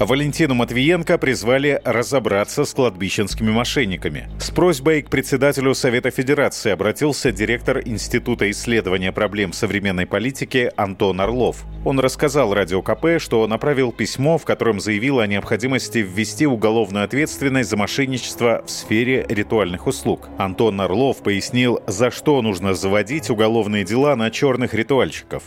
Валентину Матвиенко призвали разобраться с кладбищенскими мошенниками. С просьбой к председателю Совета Федерации обратился директор Института исследования проблем современной политики Антон Орлов. Он рассказал Радио КП, что направил письмо, в котором заявил о необходимости ввести уголовную ответственность за мошенничество в сфере ритуальных услуг. Антон Орлов пояснил, за что нужно заводить уголовные дела на черных ритуальщиков.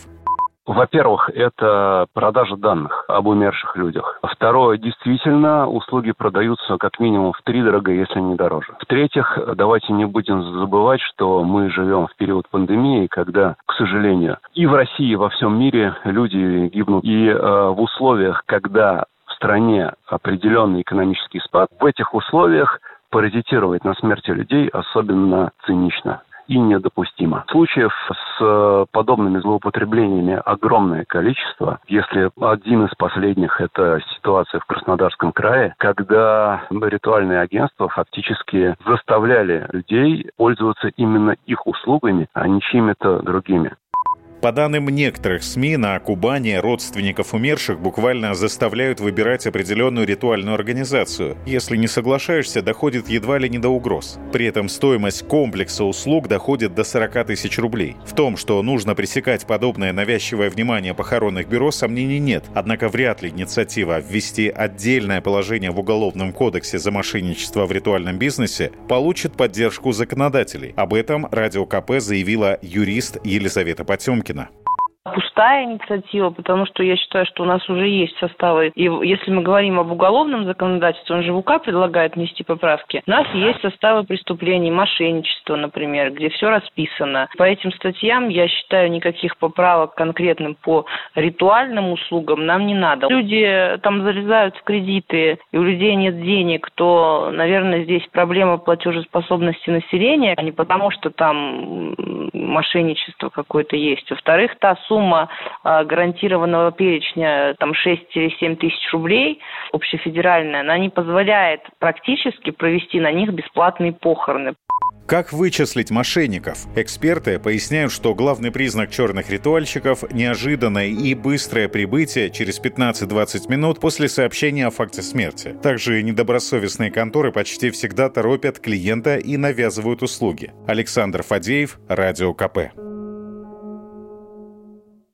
Во-первых, это продажа данных об умерших людях. Второе, действительно, услуги продаются как минимум в три дорого, если не дороже. В-третьих, давайте не будем забывать, что мы живем в период пандемии, когда, к сожалению, и в России, и во всем мире люди гибнут. И э, в условиях, когда в стране определенный экономический спад, в этих условиях паразитировать на смерти людей особенно цинично и недопустимо. Случаев с э, подобными злоупотреблениями огромное количество. Если один из последних – это ситуация в Краснодарском крае, когда ритуальные агентства фактически заставляли людей пользоваться именно их услугами, а не чьими-то другими. По данным некоторых СМИ, на Кубани родственников умерших буквально заставляют выбирать определенную ритуальную организацию. Если не соглашаешься, доходит едва ли не до угроз. При этом стоимость комплекса услуг доходит до 40 тысяч рублей. В том, что нужно пресекать подобное навязчивое внимание похоронных бюро, сомнений нет. Однако вряд ли инициатива ввести отдельное положение в Уголовном кодексе за мошенничество в ритуальном бизнесе получит поддержку законодателей. Об этом Радио КП заявила юрист Елизавета Потемкина Пушкина пустая инициатива, потому что я считаю, что у нас уже есть составы. И если мы говорим об уголовном законодательстве, он же в УК предлагает внести поправки. У нас есть составы преступлений, мошенничества, например, где все расписано. По этим статьям, я считаю, никаких поправок конкретным по ритуальным услугам нам не надо. Люди там залезают в кредиты, и у людей нет денег, то, наверное, здесь проблема платежеспособности населения, а не потому, что там мошенничество какое-то есть. Во-вторых, та сумма а, гарантированного перечня там 6 или 7 тысяч рублей, общефедеральная, она не позволяет практически провести на них бесплатные похороны. Как вычислить мошенников? Эксперты поясняют, что главный признак черных ритуальщиков – неожиданное и быстрое прибытие через 15-20 минут после сообщения о факте смерти. Также недобросовестные конторы почти всегда торопят клиента и навязывают услуги. Александр Фадеев, Радио КП.